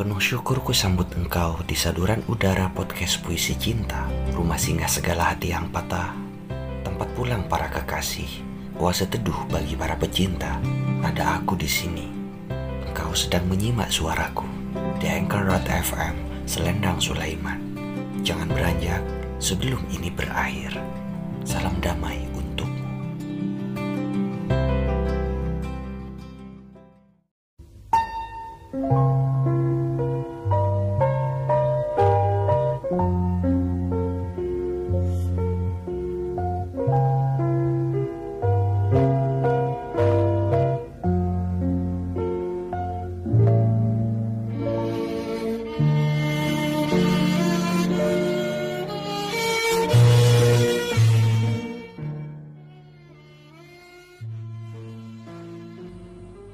Penuh syukur ku sambut engkau di saduran udara podcast puisi cinta, rumah singgah segala hati yang patah, tempat pulang para kekasih, oase teduh bagi para pecinta. Ada aku di sini. Engkau sedang menyimak suaraku di Anchor.fm Selendang Sulaiman. Jangan beranjak sebelum ini berakhir. Salam damai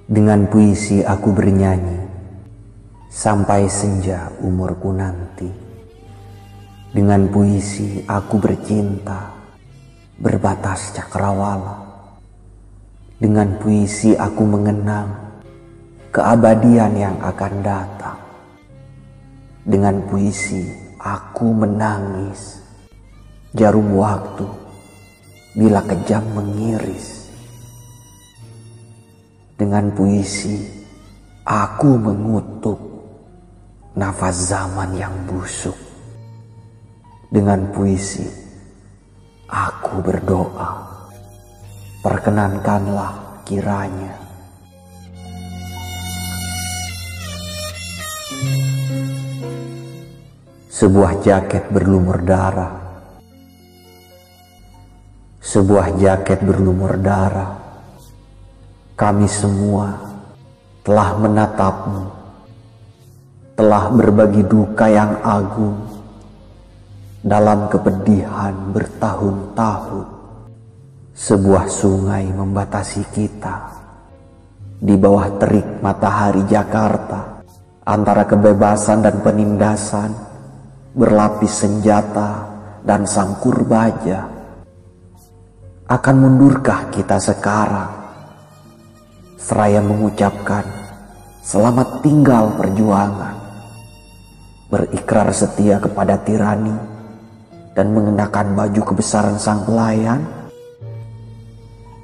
Dengan puisi aku bernyanyi sampai senja umurku nanti. Dengan puisi aku bercinta berbatas cakrawala. Dengan puisi aku mengenang keabadian yang akan datang. Dengan puisi aku menangis jarum waktu bila kejam mengiris. Dengan puisi, aku mengutuk nafas zaman yang busuk. Dengan puisi, aku berdoa. Perkenankanlah kiranya. Sebuah jaket berlumur darah. Sebuah jaket berlumur darah kami semua telah menatapmu, telah berbagi duka yang agung dalam kepedihan bertahun-tahun. Sebuah sungai membatasi kita di bawah terik matahari Jakarta antara kebebasan dan penindasan berlapis senjata dan sangkur baja. Akan mundurkah kita sekarang? Seraya mengucapkan selamat tinggal perjuangan, berikrar setia kepada tirani, dan mengenakan baju kebesaran sang pelayan.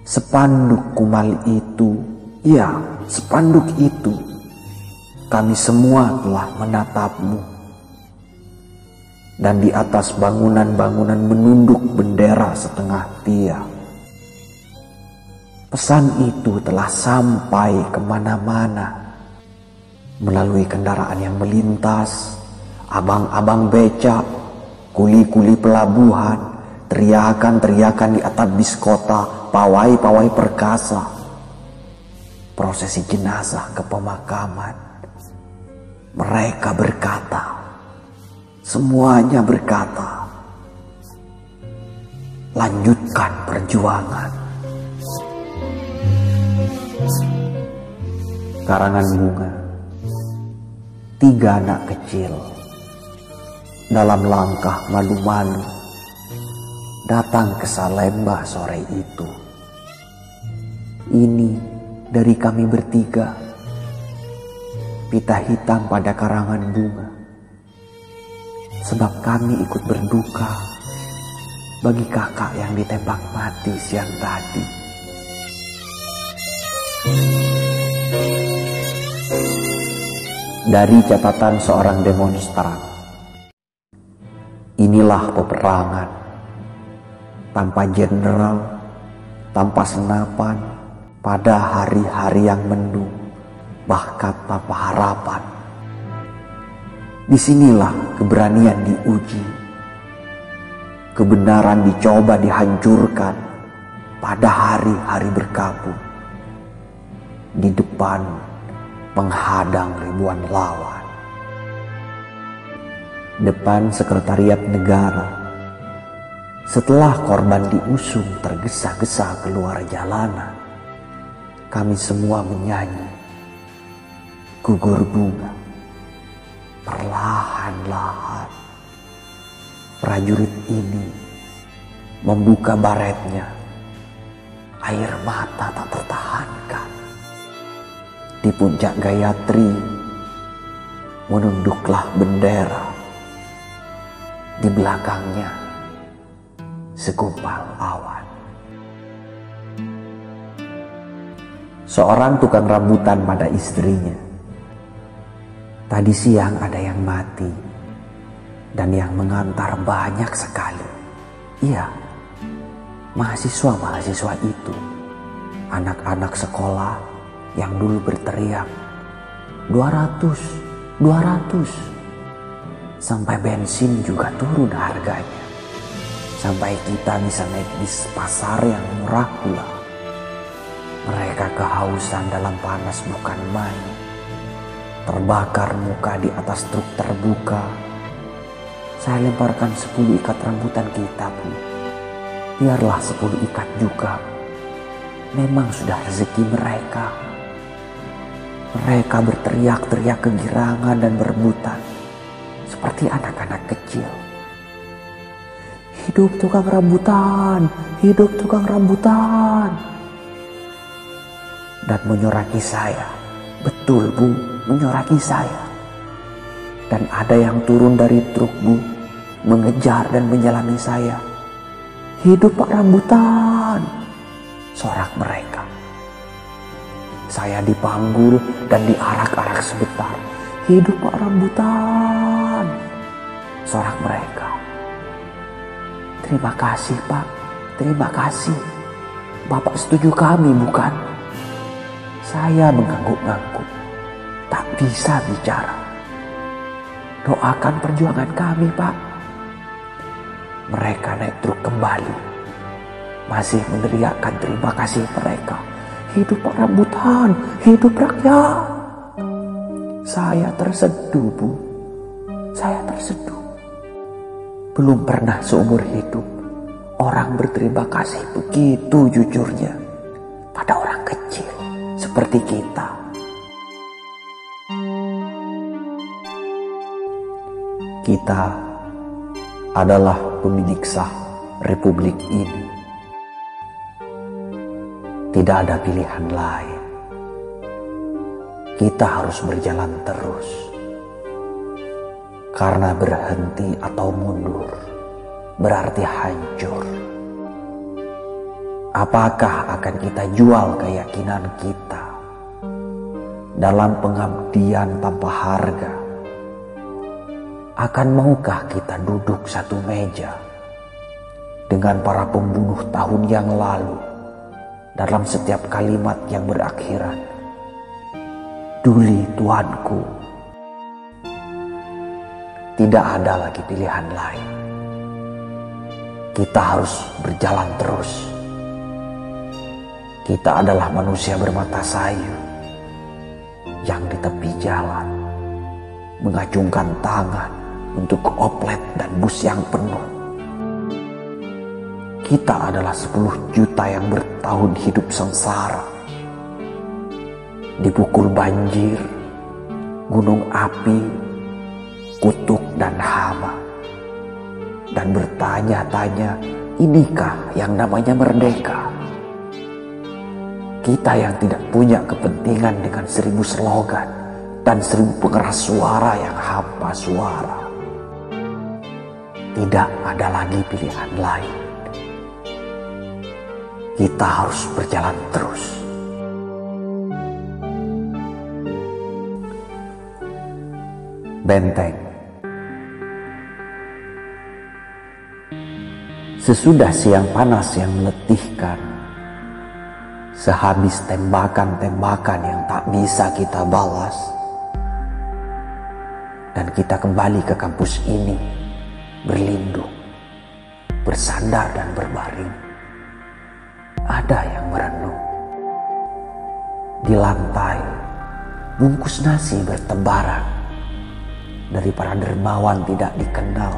Sepanduk kumal itu, ya sepanduk itu, kami semua telah menatapmu. Dan di atas bangunan-bangunan menunduk bendera setengah tiang Pesan itu telah sampai ke mana-mana melalui kendaraan yang melintas, abang-abang becak, kuli-kuli pelabuhan, teriakan-teriakan di atap bis kota, pawai-pawai perkasa, prosesi jenazah ke pemakaman. Mereka berkata, semuanya berkata, lanjutkan perjuangan. Karangan bunga. Tiga anak kecil Dalam langkah malu-malu Datang ke Salemba sore itu. Ini dari kami bertiga. Pita hitam pada karangan bunga. Sebab kami ikut berduka Bagi kakak yang ditembak mati siang tadi dari catatan seorang demonstran. Inilah peperangan tanpa jenderal, tanpa senapan, pada hari-hari yang mendung, bahkan tanpa harapan. Di sinilah keberanian diuji, kebenaran dicoba dihancurkan pada hari-hari berkabut. Di depan menghadang ribuan lawan. Depan sekretariat negara, setelah korban diusung tergesa-gesa keluar jalanan, kami semua menyanyi gugur bunga. Perlahan-lahan, prajurit ini membuka baretnya. Air mata tak tertahankan di puncak Gayatri, menunduklah bendera. Di belakangnya segumpal awan. Seorang tukang rambutan pada istrinya. Tadi siang ada yang mati dan yang mengantar banyak sekali. Iya, mahasiswa-mahasiswa itu, anak-anak sekolah yang dulu berteriak 200, 200. Sampai bensin juga turun harganya. Sampai kita bisa naik bis pasar yang murah pula. Mereka kehausan dalam panas bukan main. Terbakar muka di atas truk terbuka. Saya lemparkan 10 ikat rambutan kita, Bu. Biarlah 10 ikat juga. Memang sudah rezeki mereka. Mereka berteriak-teriak kegirangan dan berebutan seperti anak-anak kecil. Hidup tukang rambutan, hidup tukang rambutan. Dan menyoraki saya, betul bu, menyoraki saya. Dan ada yang turun dari truk bu, mengejar dan menyelami saya. Hidup pak rambutan, sorak mereka. Saya dipanggul dan diarak-arak sebentar. Hidup pak rambutan, sorak mereka. Terima kasih pak, terima kasih. Bapak setuju kami bukan? Saya mengangguk-angguk, tak bisa bicara. Doakan perjuangan kami pak. Mereka naik truk kembali. Masih meneriakkan terima kasih mereka. Hidup pak rambutan, hidup rakyat. Saya terseduh bu, saya terseduh. Belum pernah seumur hidup orang berterima kasih begitu jujurnya pada orang kecil seperti kita. Kita adalah pemilik sah republik ini. Tidak ada pilihan lain. Kita harus berjalan terus. Karena berhenti atau mundur berarti hancur. Apakah akan kita jual keyakinan kita dalam pengabdian tanpa harga? Akan maukah kita duduk satu meja dengan para pembunuh tahun yang lalu dalam setiap kalimat yang berakhiran? Duli Tuanku, tidak ada lagi pilihan lain. Kita harus berjalan terus. Kita adalah manusia bermata sayu yang di tepi jalan mengacungkan tangan untuk oplet dan bus yang penuh. Kita adalah 10 juta yang bertahun hidup sengsara. Dipukul banjir, gunung api, kutuk dan hama. Dan bertanya-tanya, inikah yang namanya merdeka? Kita yang tidak punya kepentingan dengan seribu slogan dan seribu pengeras suara yang hampa suara. Tidak ada lagi pilihan lain. Kita harus berjalan terus. Benteng Sesudah siang panas yang meletihkan, sehabis tembakan-tembakan yang tak bisa kita balas, dan kita kembali ke kampus ini berlindung, bersandar dan berbaring. Ada yang merenung. Di lantai, bungkus nasi bertebaran dari para dermawan tidak dikenal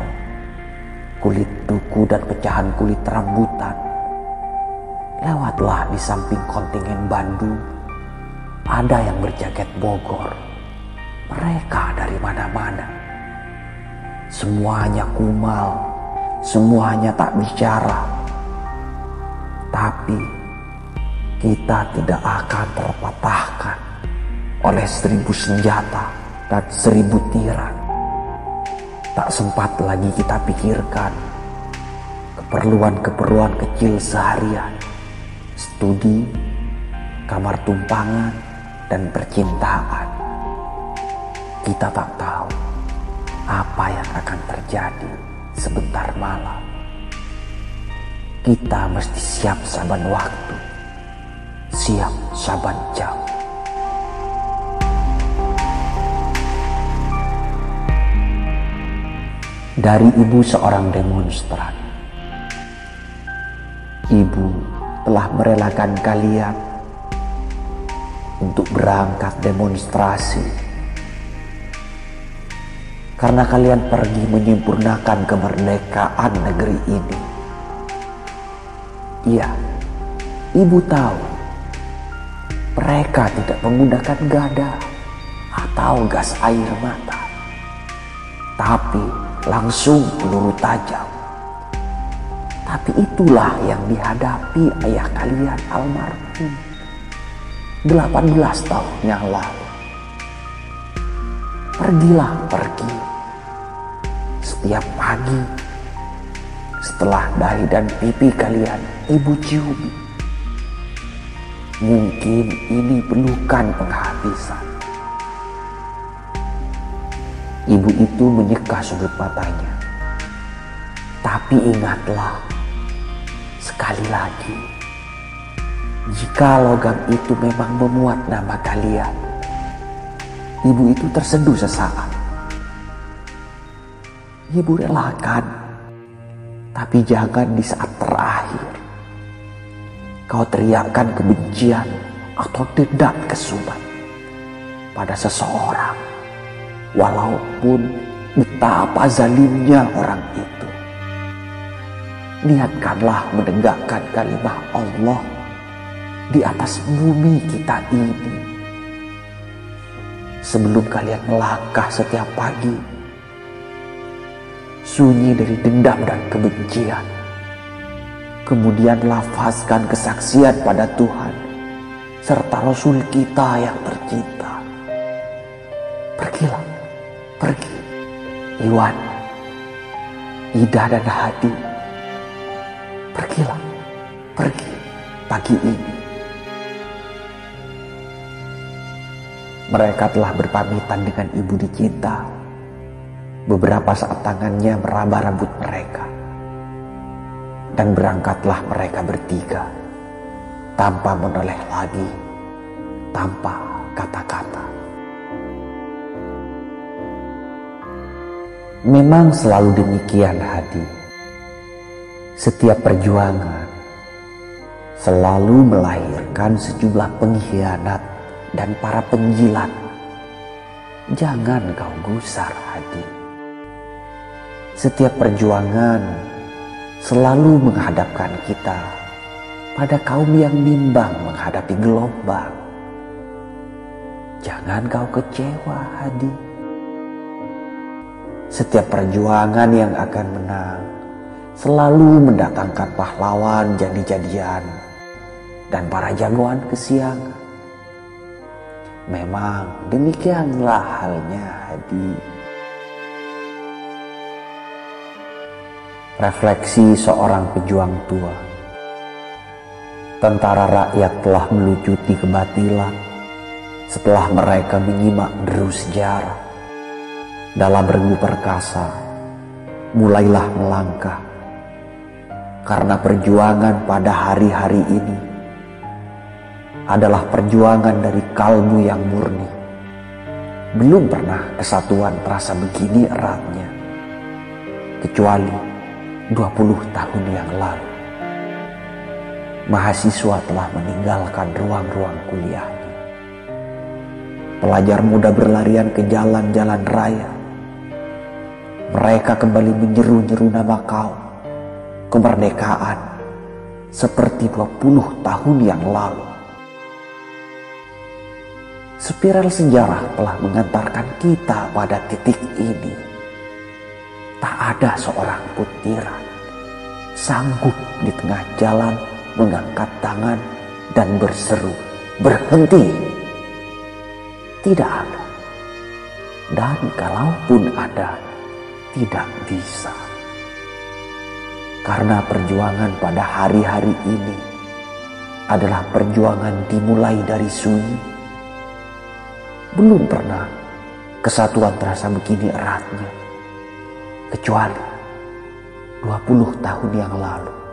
kulit duku dan pecahan kulit rambutan. Lewatlah di samping kontingen Bandung. Ada yang berjaket Bogor. Mereka dari mana-mana. Semuanya kumal. Semuanya tak bicara. Tapi kita tidak akan terpatahkan oleh seribu senjata berangkat seribu tiran. Tak sempat lagi kita pikirkan keperluan-keperluan kecil seharian, studi, kamar tumpangan, dan percintaan. Kita tak tahu apa yang akan terjadi sebentar malam. Kita mesti siap saban waktu, siap saban jam. Dari ibu seorang demonstran. Ibu telah merelakan kalian untuk berangkat demonstrasi karena kalian pergi menyempurnakan kemerdekaan negeri ini. Iya, ibu tahu mereka tidak menggunakan gada atau gas air mata, tapi langsung peluru tajam. Tapi itulah yang dihadapi ayah kalian almarhum 18 tahun yang lalu. Pergilah pergi setiap pagi setelah dahi dan pipi kalian ibu cium. Mungkin ini pelukan penghabisan. Ibu itu menyeka sudut matanya. Tapi ingatlah, sekali lagi, jika logam itu memang memuat nama kalian, ibu itu terseduh sesaat. Ibu relakan, tapi jangan di saat terakhir. Kau teriakkan kebencian atau dendam kesumat pada seseorang, walaupun betapa zalimnya orang itu. Niatkanlah menegakkan kalimat Allah di atas bumi kita ini. Sebelum kalian melangkah setiap pagi, sunyi dari dendam dan kebencian. Kemudian lafazkan kesaksian pada Tuhan serta Rasul kita yang tercinta. Pergilah, pergi. Iwan, Ida dan Hadi. Pergilah, pergi pagi ini. Mereka telah berpamitan dengan ibu dicinta. Beberapa saat tangannya meraba rambut mereka. Dan berangkatlah mereka bertiga. Tanpa menoleh lagi. Tanpa kata-kata. Memang selalu demikian hadi. Setiap perjuangan selalu melahirkan sejumlah pengkhianat dan para penjilat. Jangan kau gusar hati. Setiap perjuangan selalu menghadapkan kita pada kaum yang bimbang menghadapi gelombang. Jangan kau kecewa hadi. Setiap perjuangan yang akan menang selalu mendatangkan pahlawan jadi-jadian dan para jagoan kesiangan. Memang demikianlah halnya Hadi. Refleksi seorang pejuang tua. Tentara rakyat telah melucuti kebatilan setelah mereka menyimak deru sejarah. Dalam regu perkasa, mulailah melangkah. Karena perjuangan pada hari-hari ini adalah perjuangan dari kalbu yang murni. Belum pernah kesatuan terasa begini eratnya. Kecuali 20 tahun yang lalu. Mahasiswa telah meninggalkan ruang-ruang kuliahnya. Pelajar muda berlarian ke jalan-jalan raya. Mereka kembali menyeru-nyeru nama kau. Kemerdekaan seperti 20 tahun yang lalu. Spiral sejarah telah mengantarkan kita pada titik ini. Tak ada seorang pun tiran sanggup di tengah jalan mengangkat tangan dan berseru, berhenti. Tidak ada. Dan kalaupun ada, tidak bisa. Karena perjuangan pada hari-hari ini adalah perjuangan dimulai dari sunyi. Belum pernah kesatuan terasa begini eratnya. Kecuali 20 tahun yang lalu.